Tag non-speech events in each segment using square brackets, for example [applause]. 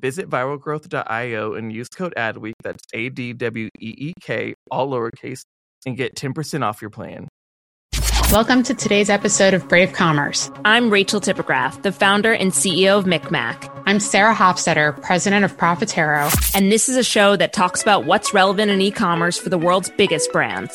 Visit viralgrowth.io and use code ADWEEK, that's A D W E E K, all lowercase, and get 10% off your plan. Welcome to today's episode of Brave Commerce. I'm Rachel Tipograph, the founder and CEO of MikMak. I'm Sarah Hofstetter, president of Profitero. And this is a show that talks about what's relevant in e commerce for the world's biggest brands.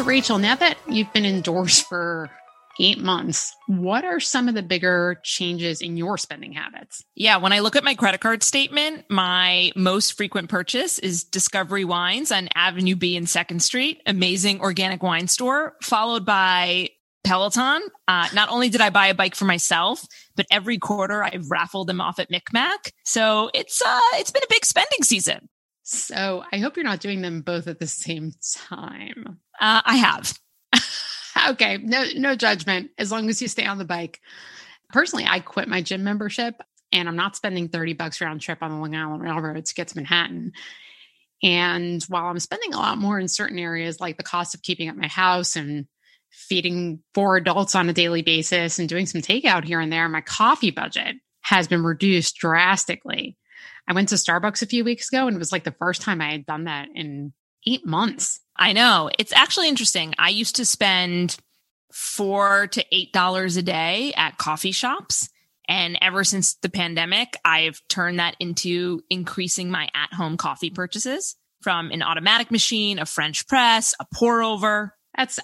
So, Rachel, now that you've been indoors for eight months, what are some of the bigger changes in your spending habits? Yeah, when I look at my credit card statement, my most frequent purchase is Discovery Wines on Avenue B and Second Street, amazing organic wine store, followed by Peloton. Uh, not only did I buy a bike for myself, but every quarter I've raffled them off at MikMak. So it's uh, it's been a big spending season. So I hope you're not doing them both at the same time. Uh, I have. [laughs] okay, no no judgment as long as you stay on the bike. Personally, I quit my gym membership and I'm not spending 30 bucks round trip on the Long Island Railroad to get to Manhattan. And while I'm spending a lot more in certain areas like the cost of keeping up my house and feeding four adults on a daily basis and doing some takeout here and there, my coffee budget has been reduced drastically. I went to Starbucks a few weeks ago and it was like the first time I had done that in eight months. I know. It's actually interesting. I used to spend four to eight dollars a day at coffee shops. And ever since the pandemic, I've turned that into increasing my at home coffee purchases from an automatic machine, a French press, a pour over. That's,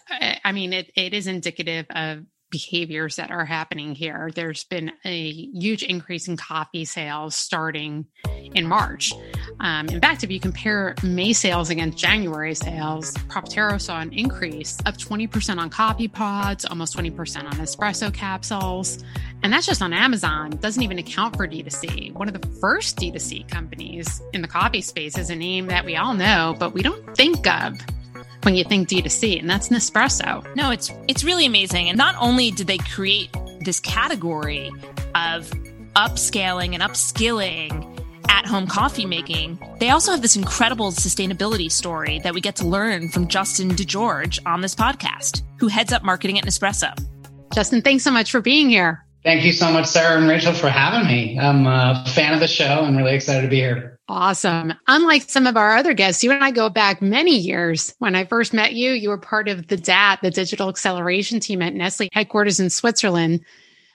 I mean, it, it is indicative of behaviors that are happening here. There's been a huge increase in coffee sales starting in March. Um, in fact, if you compare May sales against January sales, Profitero saw an increase of 20% on coffee pods, almost 20% on espresso capsules. And that's just on Amazon. Doesn't even account for D2C. One of the first D2C companies in the coffee space is a name that we all know, but we don't think of when you think D2C, and that's Nespresso. No, it's it's really amazing. And not only did they create this category of upscaling and upskilling at home coffee making, they also have this incredible sustainability story that we get to learn from Justin DeGeorge on this podcast, who heads up marketing at Nespresso. Justin, thanks so much for being here. Thank you so much, Sarah and Rachel, for having me. I'm a fan of the show and really excited to be here. Awesome. Unlike some of our other guests, you and I go back many years. When I first met you, you were part of the DAT, the Digital Acceleration Team at Nestle headquarters in Switzerland.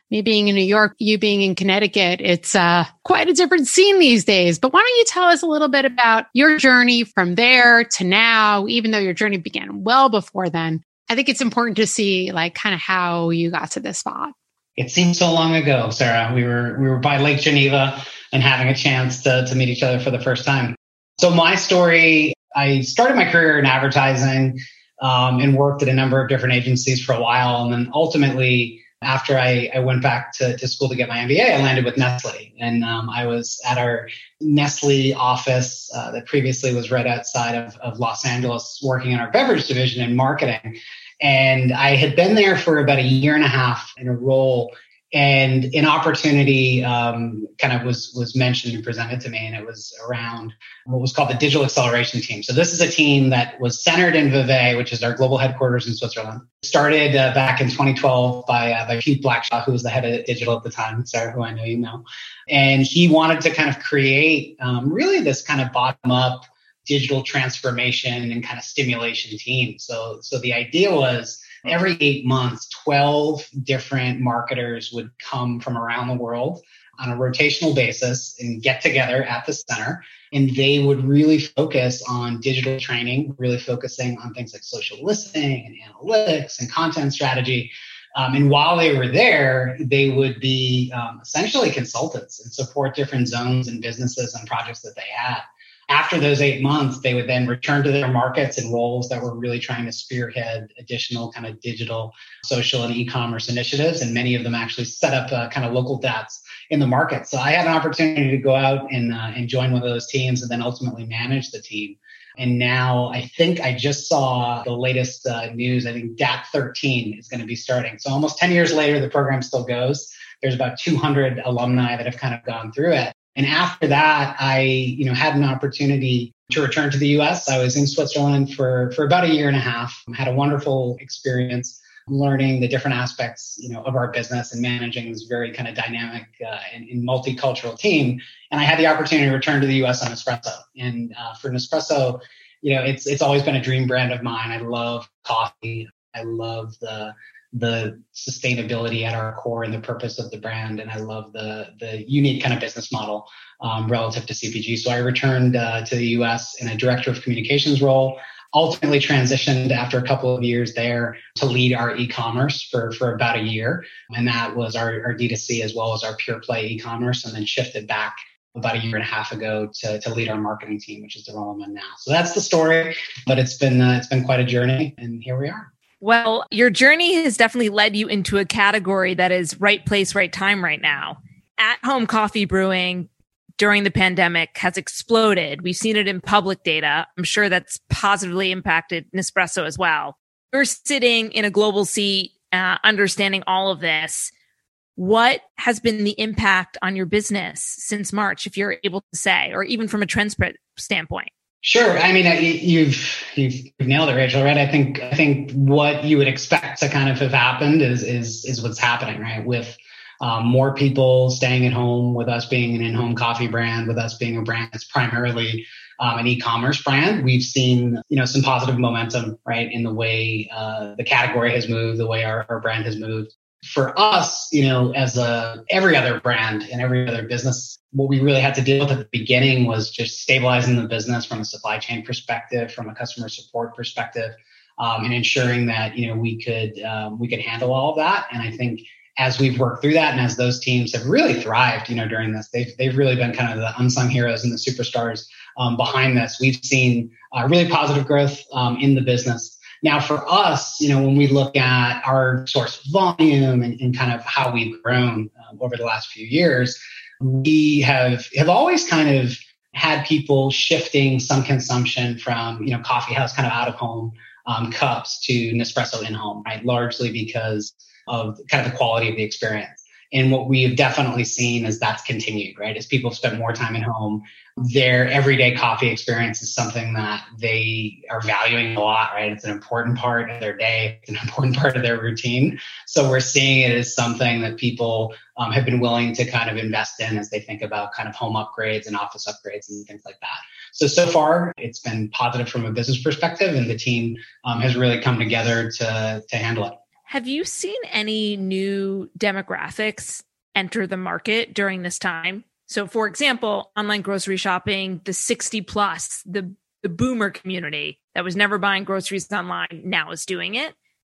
Me being in New York, you being in Connecticut, it's uh, quite a different scene these days. But why don't you tell us a little bit about your journey from there to now, even though your journey began well before then? I think it's important to see like kind of how you got to this spot. It seems so long ago, Sarah. We were we were by Lake Geneva and having a chance to, to meet each other for the first time. So my story, I started my career in advertising um, and worked at a number of different agencies for a while. And then ultimately, after I, I went back to, to school to get my MBA, I landed with Nestle. And um, I was at our Nestle office uh, that previously was right outside of, of Los Angeles, working in our beverage division in marketing. And I had been there for about a year and a half in a role and an opportunity um, kind of was was mentioned and presented to me and it was around what was called the digital acceleration team. So this is a team that was centered in vevey which is our global headquarters in switzerland. Started uh, back in 2012 by, uh, by pete blackshaw who was the head of digital at the time sarah who i know you know. And he wanted to kind of create um, really this kind of bottom up digital transformation and kind of stimulation team. So so the idea was Every eight months, 12 different marketers would come from around the world on a rotational basis and get together at the center. And they would really focus on digital training, really focusing on things like social listening and analytics and content strategy. Um, and while they were there, they would be um, essentially consultants and support different zones and businesses and projects that they had. After those eight months, they would then return to their markets and roles that were really trying to spearhead additional kind of digital, social, and e-commerce initiatives. And many of them actually set up uh, kind of local DATs in the market. So I had an opportunity to go out and uh, and join one of those teams, and then ultimately manage the team. And now I think I just saw the latest uh, news. I think DAT 13 is going to be starting. So almost 10 years later, the program still goes. There's about 200 alumni that have kind of gone through it. And after that, I, you know, had an opportunity to return to the US. I was in Switzerland for, for about a year and a half, I had a wonderful experience learning the different aspects, you know, of our business and managing this very kind of dynamic uh, and, and, multicultural team. And I had the opportunity to return to the US on Nespresso. And uh, for Nespresso, you know, it's, it's always been a dream brand of mine. I love coffee. I love the the sustainability at our core and the purpose of the brand. And I love the the unique kind of business model um, relative to CPG. So I returned uh, to the US in a director of communications role. Ultimately transitioned after a couple of years there to lead our e-commerce for, for about a year. And that was our, our D2C as well as our pure play e-commerce and then shifted back about a year and a half ago to, to lead our marketing team, which is the role I'm in now. So that's the story, but it's been, uh, it's been quite a journey and here we are. Well, your journey has definitely led you into a category that is right place, right time right now. At home coffee brewing during the pandemic has exploded. We've seen it in public data. I'm sure that's positively impacted Nespresso as well. You're sitting in a global seat, uh, understanding all of this. What has been the impact on your business since March, if you're able to say, or even from a trend standpoint? Sure. I mean, you've you've nailed it, Rachel. Right. I think I think what you would expect to kind of have happened is is is what's happening, right? With um, more people staying at home, with us being an in-home coffee brand, with us being a brand that's primarily um, an e-commerce brand, we've seen you know some positive momentum, right, in the way uh, the category has moved, the way our, our brand has moved for us, you know, as a every other brand and every other business, what we really had to deal with at the beginning was just stabilizing the business from a supply chain perspective, from a customer support perspective, um, and ensuring that you know we could um, we could handle all of that. And I think as we've worked through that, and as those teams have really thrived, you know, during this, they've they've really been kind of the unsung heroes and the superstars um, behind this. We've seen uh, really positive growth um, in the business. Now, for us, you know, when we look at our source volume and, and kind of how we've grown um, over the last few years, we have have always kind of had people shifting some consumption from you know coffee house kind of out of home um, cups to Nespresso in home, right? Largely because of kind of the quality of the experience. And what we have definitely seen is that's continued, right? As people have spent more time at home, their everyday coffee experience is something that they are valuing a lot, right? It's an important part of their day, it's an [laughs] important part of their routine. So we're seeing it as something that people um, have been willing to kind of invest in as they think about kind of home upgrades and office upgrades and things like that. So, so far, it's been positive from a business perspective, and the team um, has really come together to, to handle it. Have you seen any new demographics enter the market during this time? So, for example, online grocery shopping, the 60 plus, the, the boomer community that was never buying groceries online now is doing it.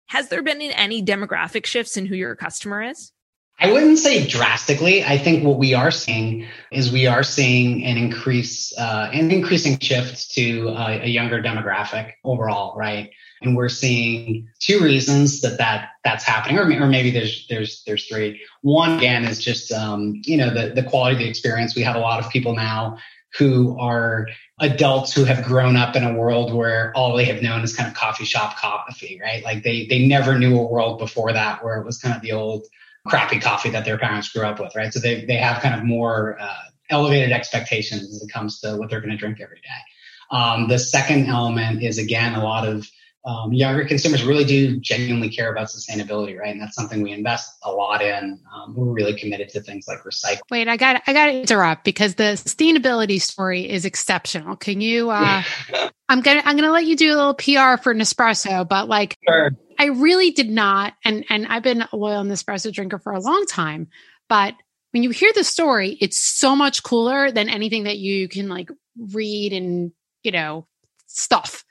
Has there been any demographic shifts in who your customer is? I wouldn't say drastically. I think what we are seeing is we are seeing an increase, uh, an increasing shift to uh, a younger demographic overall, right? And we're seeing two reasons that that that's happening, or, or maybe there's there's there's three. One again is just um, you know the the quality of the experience. We have a lot of people now who are adults who have grown up in a world where all they have known is kind of coffee shop coffee, right? Like they they never knew a world before that where it was kind of the old crappy coffee that their parents grew up with, right? So they they have kind of more uh, elevated expectations as it comes to what they're going to drink every day. Um, the second element is again a lot of um, younger consumers really do genuinely care about sustainability, right? And that's something we invest a lot in. Um, we're really committed to things like recycling. Wait, I got I got to interrupt because the sustainability story is exceptional. Can you? Uh, [laughs] I'm gonna I'm gonna let you do a little PR for Nespresso, but like, sure. I really did not, and and I've been a loyal Nespresso drinker for a long time, but when you hear the story, it's so much cooler than anything that you can like read and you know stuff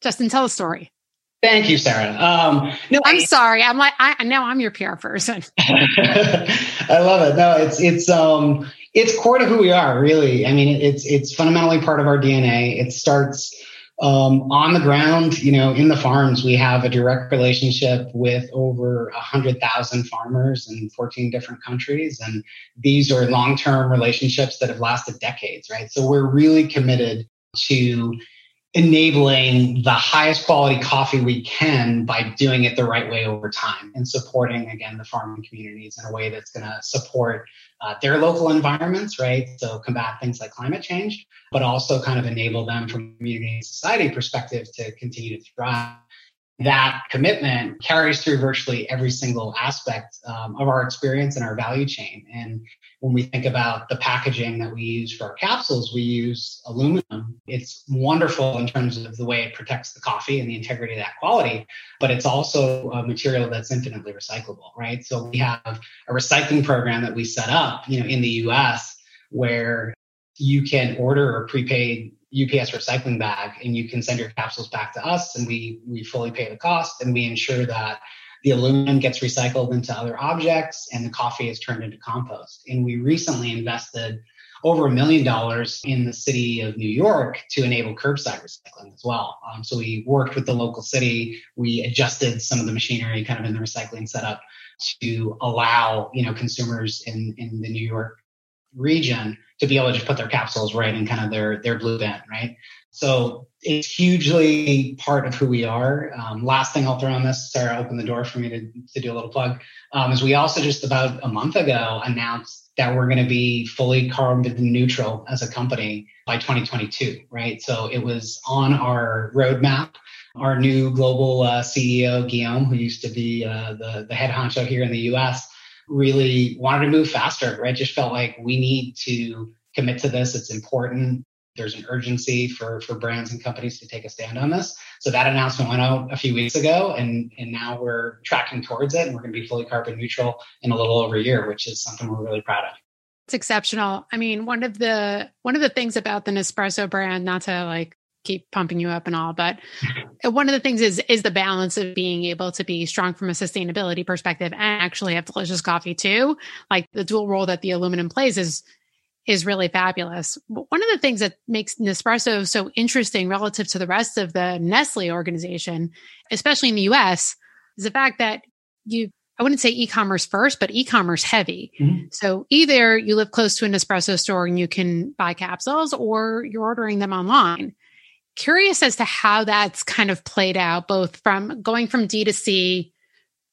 Justin, tell a story. Thank you, Sarah. Um, no, I'm I, sorry. I'm like, I now I'm your PR person. [laughs] I love it. No, it's it's um, it's core to who we are, really. I mean, it's it's fundamentally part of our DNA. It starts um, on the ground, you know, in the farms. We have a direct relationship with over a hundred thousand farmers in 14 different countries, and these are long-term relationships that have lasted decades, right? So we're really committed to enabling the highest quality coffee we can by doing it the right way over time and supporting again the farming communities in a way that's going to support uh, their local environments right? So combat things like climate change but also kind of enable them from a community and society perspective to continue to thrive that commitment carries through virtually every single aspect um, of our experience and our value chain. And when we think about the packaging that we use for our capsules, we use aluminum. It's wonderful in terms of the way it protects the coffee and the integrity of that quality, but it's also a material that's infinitely recyclable, right? So we have a recycling program that we set up, you know, in the US where you can order a prepaid UPS recycling bag and you can send your capsules back to us and we we fully pay the cost and we ensure that the aluminum gets recycled into other objects and the coffee is turned into compost. And we recently invested over a million dollars in the city of New York to enable curbside recycling as well. Um, so we worked with the local city. We adjusted some of the machinery kind of in the recycling setup to allow you know consumers in in the New York region to be able to just put their capsules right in kind of their their blue bin, right? So it's hugely part of who we are. Um, last thing I'll throw on this, Sarah opened the door for me to, to do a little plug, um, is we also just about a month ago announced that we're going to be fully carbon neutral as a company by 2022, right? So it was on our roadmap. Our new global uh, CEO, Guillaume, who used to be uh, the, the head honcho here in the US, really wanted to move faster, right? Just felt like we need to commit to this. It's important. There's an urgency for, for brands and companies to take a stand on this. So that announcement went out a few weeks ago and, and now we're tracking towards it and we're going to be fully carbon neutral in a little over a year, which is something we're really proud of. It's exceptional. I mean, one of the one of the things about the Nespresso brand, not to like keep pumping you up and all but [laughs] one of the things is is the balance of being able to be strong from a sustainability perspective and actually have delicious coffee too like the dual role that the aluminum plays is is really fabulous one of the things that makes nespresso so interesting relative to the rest of the nestle organization especially in the us is the fact that you I wouldn't say e-commerce first, but e-commerce heavy. Mm-hmm. So either you live close to a Nespresso store and you can buy capsules or you're ordering them online curious as to how that's kind of played out, both from going from D2C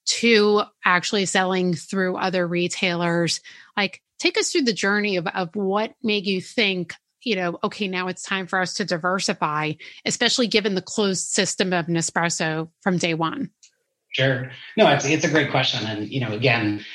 to actually selling through other retailers. Like, take us through the journey of, of what made you think, you know, okay, now it's time for us to diversify, especially given the closed system of Nespresso from day one. Sure. No, it's, it's a great question. And, you know, again,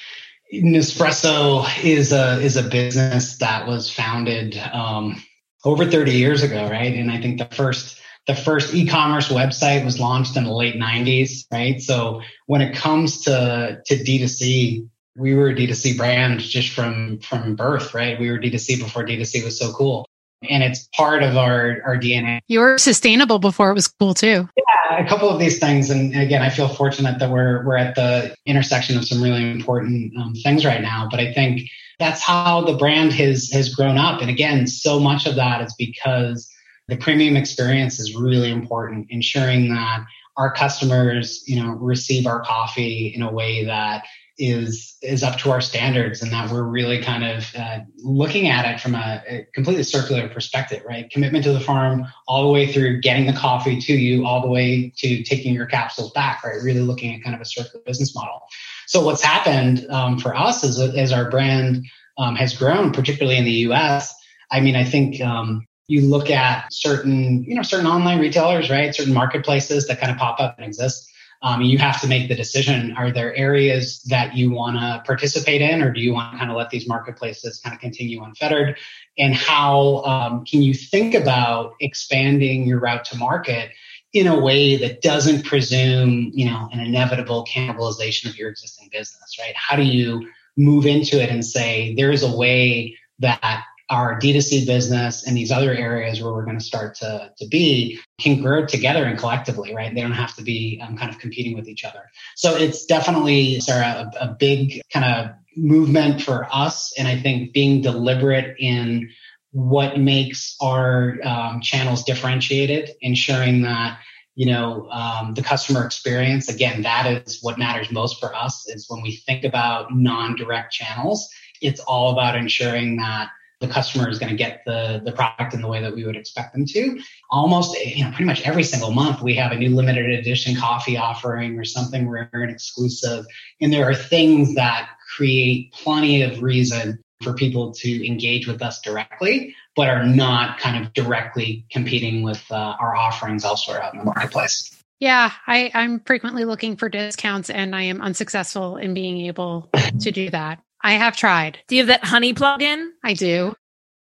Nespresso is a is a business that was founded um, over 30 years ago, right? And I think the first the first e-commerce website was launched in the late 90s, right? So when it comes to to D2C, we were a D2C brand just from from birth, right? We were D2C before D2C was so cool. And it's part of our our DNA. You were sustainable before it was cool too. Yeah, a couple of these things, and again, I feel fortunate that we're we're at the intersection of some really important um, things right now. But I think that's how the brand has has grown up. And again, so much of that is because the premium experience is really important, ensuring that our customers, you know, receive our coffee in a way that is is up to our standards and that we're really kind of uh, looking at it from a, a, completely circular perspective right commitment to the farm all the way through getting the coffee to you all the way to taking your capsules back right really looking at kind of a circular business model so what's happened um, for us is as our brand um, has grown, particularly in the U.S. I mean, I think um, you look at certain, you know, certain online retailers, right? Certain marketplaces that kind of pop up and exist. Um, you have to make the decision: Are there areas that you want to participate in, or do you want to kind of let these marketplaces kind of continue unfettered? And how um, can you think about expanding your route to market in a way that doesn't presume, you know, an inevitable cannibalization of your existing business, right? How do you move into it and say there is a way that our D2C business and these other areas where we're going to start to, to be can grow together and collectively, right? They don't have to be um, kind of competing with each other. So it's definitely, Sarah, a, a big kind of movement for us. And I think being deliberate in what makes our um, channels differentiated, ensuring that you know um, the customer experience again that is what matters most for us is when we think about non-direct channels it's all about ensuring that the customer is going to get the, the product in the way that we would expect them to. Almost, you know, pretty much every single month we have a new limited edition coffee offering or something rare and exclusive. And there are things that create plenty of reason for people to engage with us directly, but are not kind of directly competing with uh, our offerings elsewhere out in the marketplace. Yeah, I, I'm frequently looking for discounts and I am unsuccessful in being able to do that. I have tried. Do you have that honey plugin? I do.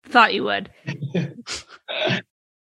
Thought you would. [laughs]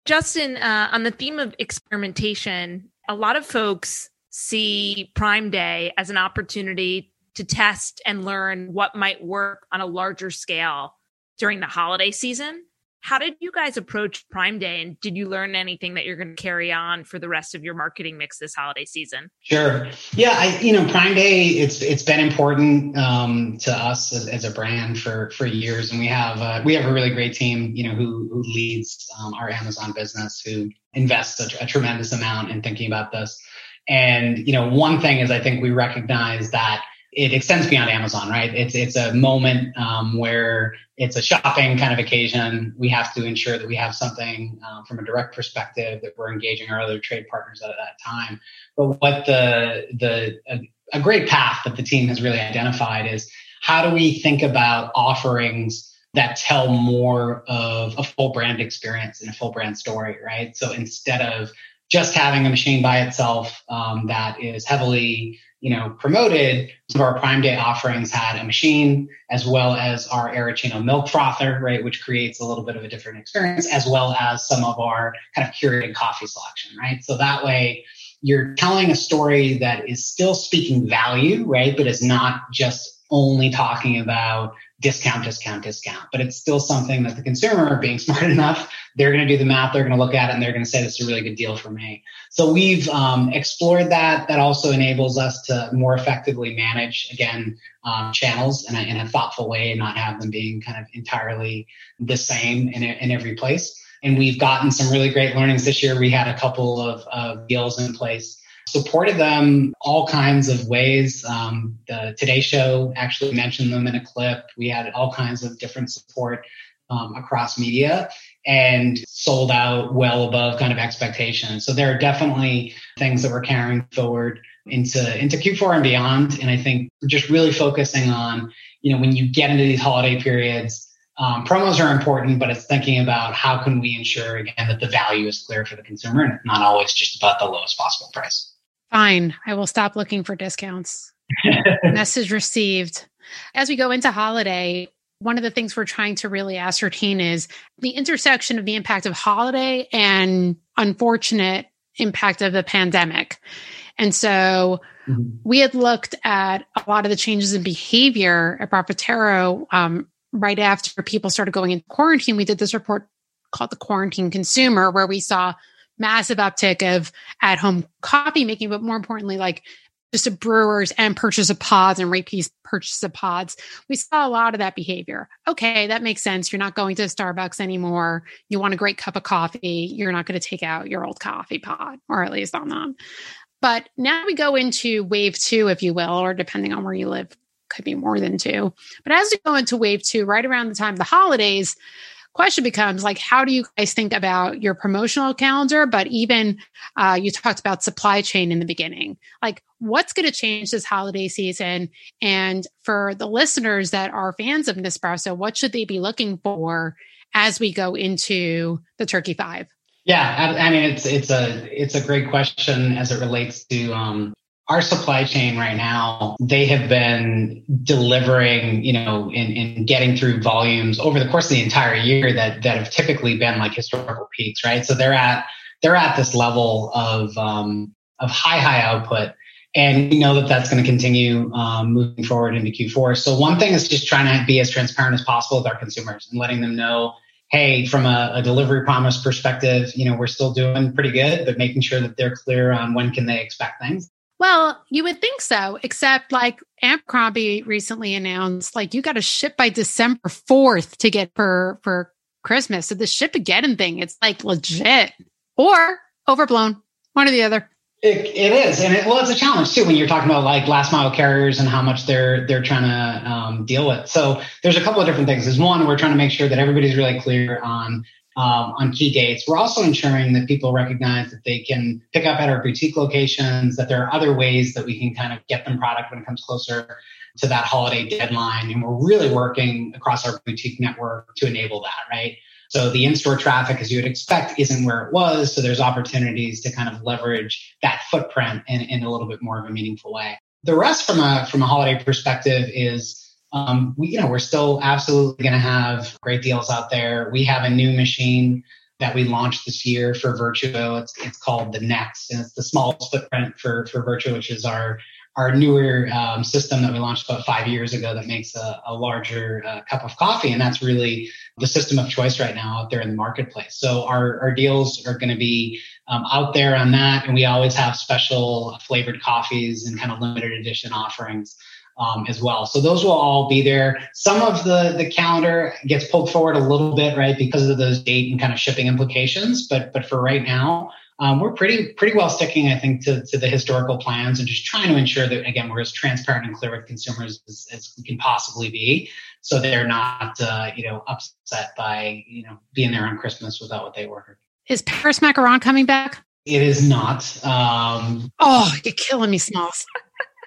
Justin, uh, on the theme of experimentation, a lot of folks see Prime Day as an opportunity to test and learn what might work on a larger scale during the holiday season. How did you guys approach Prime Day and did you learn anything that you're going to carry on for the rest of your marketing mix this holiday season? Sure. Yeah, I you know Prime Day it's it's been important um, to us as, as, a brand for for years, and we have uh, we have a really great team you know who who leads um, our Amazon business who invests a, a tremendous amount in thinking about this. And you know one thing is I think we recognize that it extends beyond Amazon, right? It's it's a moment um, where it's a shopping kind of occasion. We have to ensure that we have something um, from a direct perspective that we're engaging our other trade partners at that time. But what the the a, a great path that the team has really identified is how do we think about offerings that tell more of a full brand experience and a full brand story, right? So instead of just having a machine by itself um, that is heavily you know promoted some of our prime day offerings had a machine as well as our Aeroccino milk frother right which creates a little bit of a different experience as well as some of our kind of curated coffee selection right? So that way you're telling a story that is still speaking value right but is not just only talking about discount, discount, discount. But it's still something that the consumer, being [laughs] smart enough, they're going to do the math, they're going to look at it, and they're going to say this is a really good deal for me. So we've um, explored that. That also enables us to more effectively manage, again, um, channels in a, in a, thoughtful way and not have them being kind of entirely the same in, in every place. And we've gotten some really great learnings this year. We had a couple of, of deals in place supported them all kinds of ways. Um, the Today Show actually mentioned them in a clip. We had all kinds of different support um, across media and sold out well above kind of expectations. So there are definitely things that we're carrying forward into into Q4 and beyond. And I think just really focusing on, you know, when you get into these holiday periods, um, promos are important, but it's thinking about how can we ensure again that the value is clear for the consumer and not always just about the lowest possible price. Fine. I will stop looking for discounts. [laughs] Message received. As we go into holiday, one of the things we're trying to really ascertain is the intersection of the impact of holiday and unfortunate impact of the pandemic. And so mm-hmm. we had looked at a lot of the changes in behavior at Profitero um, right after people started going into quarantine. We did this report called the Quarantine Consumer, where we saw massive uptick of at home coffee making, but more importantly, like just a brewers and purchase of pods and repeat purchase of pods. We saw a lot of that behavior. Okay, that makes sense. You're not going to Starbucks anymore. You want a great cup of coffee. You're not going to take out your old coffee pod, or at least on them. But now we go into wave two, if you will, or depending on where you live, could be more than two. But as we go into wave two, right around the time of the holidays, question becomes like how do you guys think about your promotional calendar? But even uh, you talked about supply chain in the beginning. Like what's going to change this holiday season? And for the listeners that are fans of nespresso what should they be looking for as we go into the turkey five? Yeah i mean it's it's a it's a great question as it relates to um, our supply chain right now, they have been delivering, you know, in, in getting through volumes over the course of the entire year that that have typically been like historical peaks, right? So they're at they're at this level of um, of high high output, and we know that that's going to continue um, moving forward into Q4. So one thing is just trying to be as transparent as possible with our consumers and letting them know hey, from a, a, delivery promise perspective, you know, we're still doing pretty good, but making sure that they're clear on when can they expect things. Well, you would think so, except like Abercrombie recently announced, like you got to ship by December 4th to get for for Christmas. So the ship again thing, it's like legit or overblown, one or the other. It, it is, and it, well, it's a challenge too when you're talking about like last mile carriers and how much they're they're trying to um, deal with. So there's a couple of different things. Is one, we're trying to make sure that everybody's really clear on um, on key dates. We're also ensuring that people recognize that they can pick up at our boutique locations, that there are other ways that we can kind of get them product when it comes closer to that holiday deadline. And we're really working across our boutique network to enable that, right? So the in-store traffic, as you would expect, isn't where it was. So there's opportunities to kind of leverage that footprint in, in a little bit more of a meaningful way. The rest from a from a holiday perspective is um, we, you know, we're still absolutely going to have great deals out there. We have a new machine that we launched this year for Vertuo. It's, it's called the Next, and it's the smallest footprint for, for Vertuo, which is our our newer um, system that we launched about five years ago that makes a, a larger uh, cup of coffee. And that's really the system of choice right now out there in the marketplace. So our, our deals are going to be um, out there on that. And we always have special flavored coffees and kind of limited edition offerings um, as well. So those will all be there. Some of the the calendar gets pulled forward a little bit, right, because of those date and kind of shipping implications. But but for right now, um, we're pretty pretty well sticking, I think, to, to the historical plans and just trying to ensure that again we're as transparent and clear with consumers as, as we can possibly be, so they're not uh, you know upset by you know being there on Christmas without what they ordered. Is Paris macaron coming back? It is not. Um, oh, you're killing me, Smalls.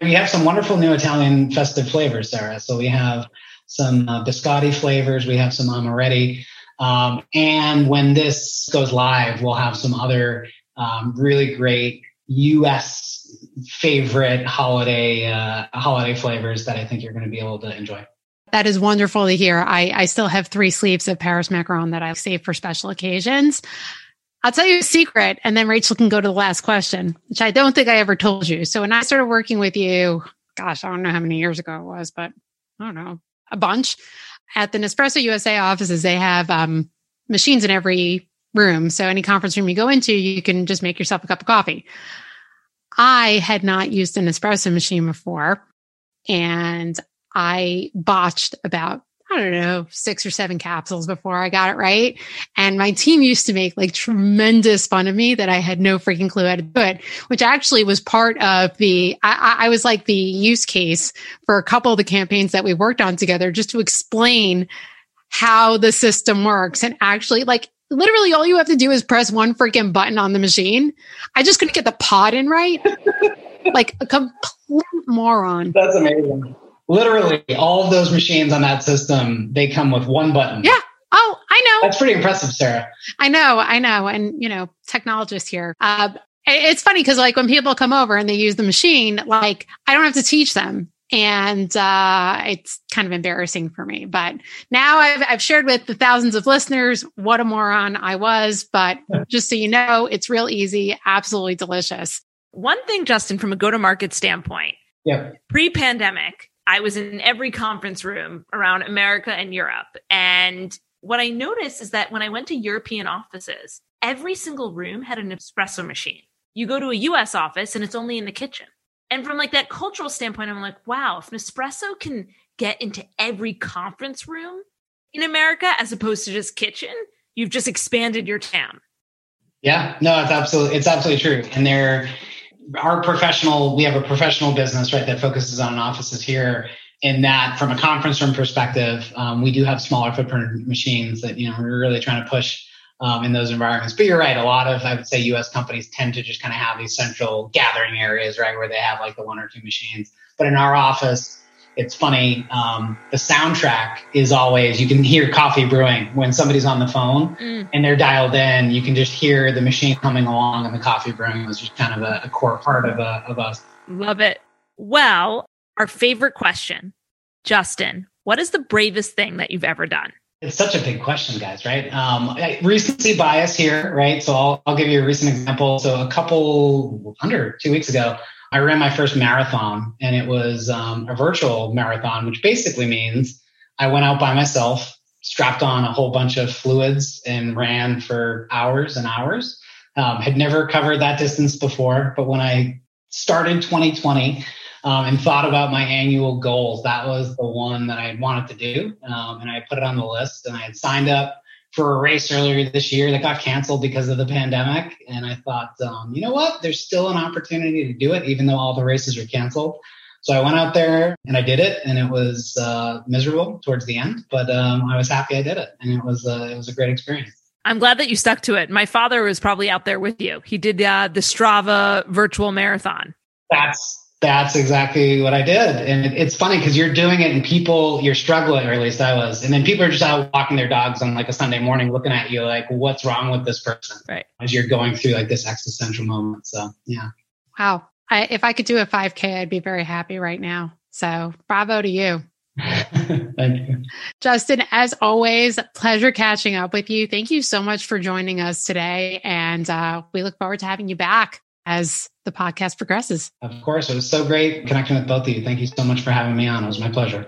We have some wonderful new Italian festive flavors, Sarah. So we have some uh, biscotti flavors, we have some amaretti. Um, and when this goes live, we'll have some other um, really great U.S. favorite holiday uh, holiday flavors that I think you're going to be able to enjoy. That is wonderful to hear. I, I still have three sleeves of Paris macaron that I save for special occasions. I'll tell you a secret, and then Rachel can go to the last question, which I don't think I ever told you. So when I started working with you, gosh, I don't know how many years ago it was, but I don't know, a bunch. At the Nespresso USA offices, they have um, machines in every room. So any conference room you go into, you can just make yourself a cup of coffee. I had not used an espresso machine before, and I botched about I don't know, six or seven capsules before I got it right. And my team used to make like tremendous fun of me that I had no freaking clue how to do it, which actually was part of the, I, I was like the use case for a couple of the campaigns that we worked on together just to explain how the system works and actually like literally all you have to do is press one freaking button on the machine. I just couldn't get the pod in right. [laughs] like a complete moron. That's amazing literally all of those machines on that system, they come with one button. Yeah. Oh, I know. That's pretty impressive, Sarah. I know, I know. And, you know, technologists here. Uh, it's funny because, like, when people come over and they use the machine, like, I don't have to teach them. And uh, it's kind of embarrassing for me. But now I've, I've shared with the thousands of listeners what a moron I was. But just so you know, it's real easy, absolutely delicious. One thing, Justin, from a go to market standpoint, yeah. pre pandemic, I was in every conference room around America and Europe. And what I noticed is that when I went to European offices, every single room had an espresso machine. You go to a US office and it's only in the kitchen. And from like that cultural standpoint, I'm like, wow, if Nespresso can get into every conference room in America as opposed to just kitchen, you've just expanded your TAM. Yeah, no, it's absolutely it's absolutely true. And there our professional, we have a professional business, right, that focuses on offices here. In that, from a conference room perspective, um, we do have smaller footprint machines that you know we're really trying to push um, in those environments. But you're right, a lot of I would say U.S. companies tend to just kind of have these central gathering areas, right, where they have like the one or two machines. But in our office, it's funny. Um, the soundtrack is always you can hear coffee brewing when somebody's on the phone mm. and they're dialed in. You can just hear the machine coming along and the coffee brewing was just kind of a, a core part of uh, of us. Love it. Well, our favorite question, Justin. What is the bravest thing that you've ever done? It's such a big question, guys, right? Um, recency bias here, right? So I'll, I'll give you a recent example. So a couple under two weeks ago, I ran my first marathon, and it was um, a virtual marathon, which basically means I went out by myself, strapped on a whole bunch of fluids, and ran for hours and hours. Um, had never covered that distance before, but when I started 2020 um, and thought about my annual goals, that was the one that I wanted to do. Um, and I put it on the list and I had signed up for a race earlier this year that got canceled because of the pandemic. And I thought, um, you know what? There's still an opportunity to do it, even though all the races are canceled. So I went out there and I did it, and it was uh, miserable towards the end, but um, I was happy I did it, and it was uh, it was a great experience. I'm glad that you stuck to it. My father was probably out there with you. He did uh, the Strava virtual marathon. That's that's exactly what I did. And it's funny because you're doing it and people, you're struggling, or at least I was. And then people are just out walking their dogs on like a Sunday morning looking at you like, what's wrong with this person? Right. As you're going through like this existential moment. So, yeah. Wow. I, if I could do a 5K, I'd be very happy right now. So, bravo to you. [laughs] Thank you. Justin, as always, pleasure catching up with you. Thank you so much for joining us today. And uh, we look forward to having you back as the podcast progresses. Of course. It was so great connecting with both of you. Thank you so much for having me on. It was my pleasure.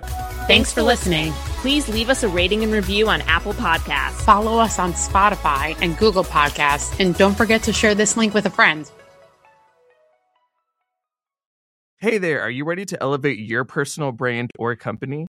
Thanks for listening. Please leave us a rating and review on Apple Podcasts. Follow us on Spotify and Google Podcasts. And don't forget to share this link with a friend. Hey there, are you ready to elevate your personal brand or company?